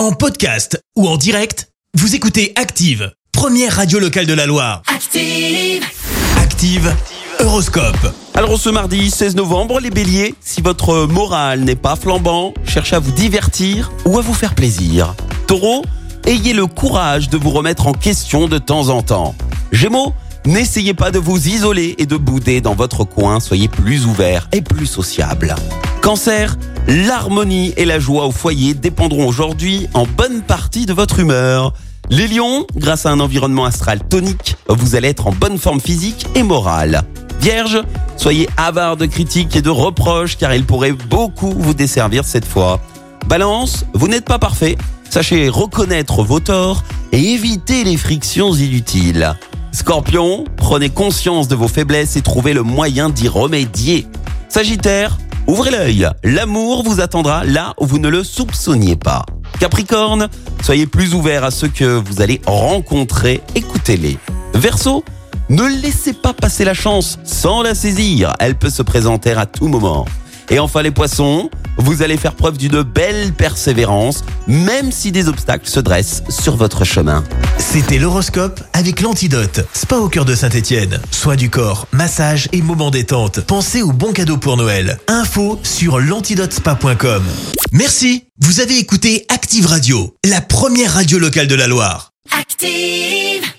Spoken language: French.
En podcast ou en direct, vous écoutez Active, première radio locale de la Loire. Active. Active, Horoscope. Alors ce mardi 16 novembre, les béliers, si votre morale n'est pas flambant, cherchez à vous divertir ou à vous faire plaisir. Taureau, ayez le courage de vous remettre en question de temps en temps. Gémeaux, n'essayez pas de vous isoler et de bouder dans votre coin, soyez plus ouvert et plus sociable. Cancer, l'harmonie et la joie au foyer dépendront aujourd'hui en bonne partie de votre humeur. Les lions, grâce à un environnement astral tonique, vous allez être en bonne forme physique et morale. Vierge, soyez avare de critiques et de reproches car ils pourraient beaucoup vous desservir cette fois. Balance, vous n'êtes pas parfait. Sachez reconnaître vos torts et éviter les frictions inutiles. Scorpion, prenez conscience de vos faiblesses et trouvez le moyen d'y remédier. Sagittaire, ouvrez l'œil. L'amour vous attendra là où vous ne le soupçonniez pas. Capricorne, soyez plus ouvert à ceux que vous allez rencontrer. Écoutez-les. Verseau, ne laissez pas passer la chance sans la saisir. Elle peut se présenter à tout moment. Et enfin les poissons, vous allez faire preuve d'une belle persévérance, même si des obstacles se dressent sur votre chemin. C'était l'horoscope avec l'antidote. Spa au cœur de Saint-Étienne. Soins du corps, massage et moments détente. Pensez aux bons cadeaux pour Noël. Info sur l'antidotespa.com. Merci. Vous avez écouté Active Radio, la première radio locale de la Loire. Active.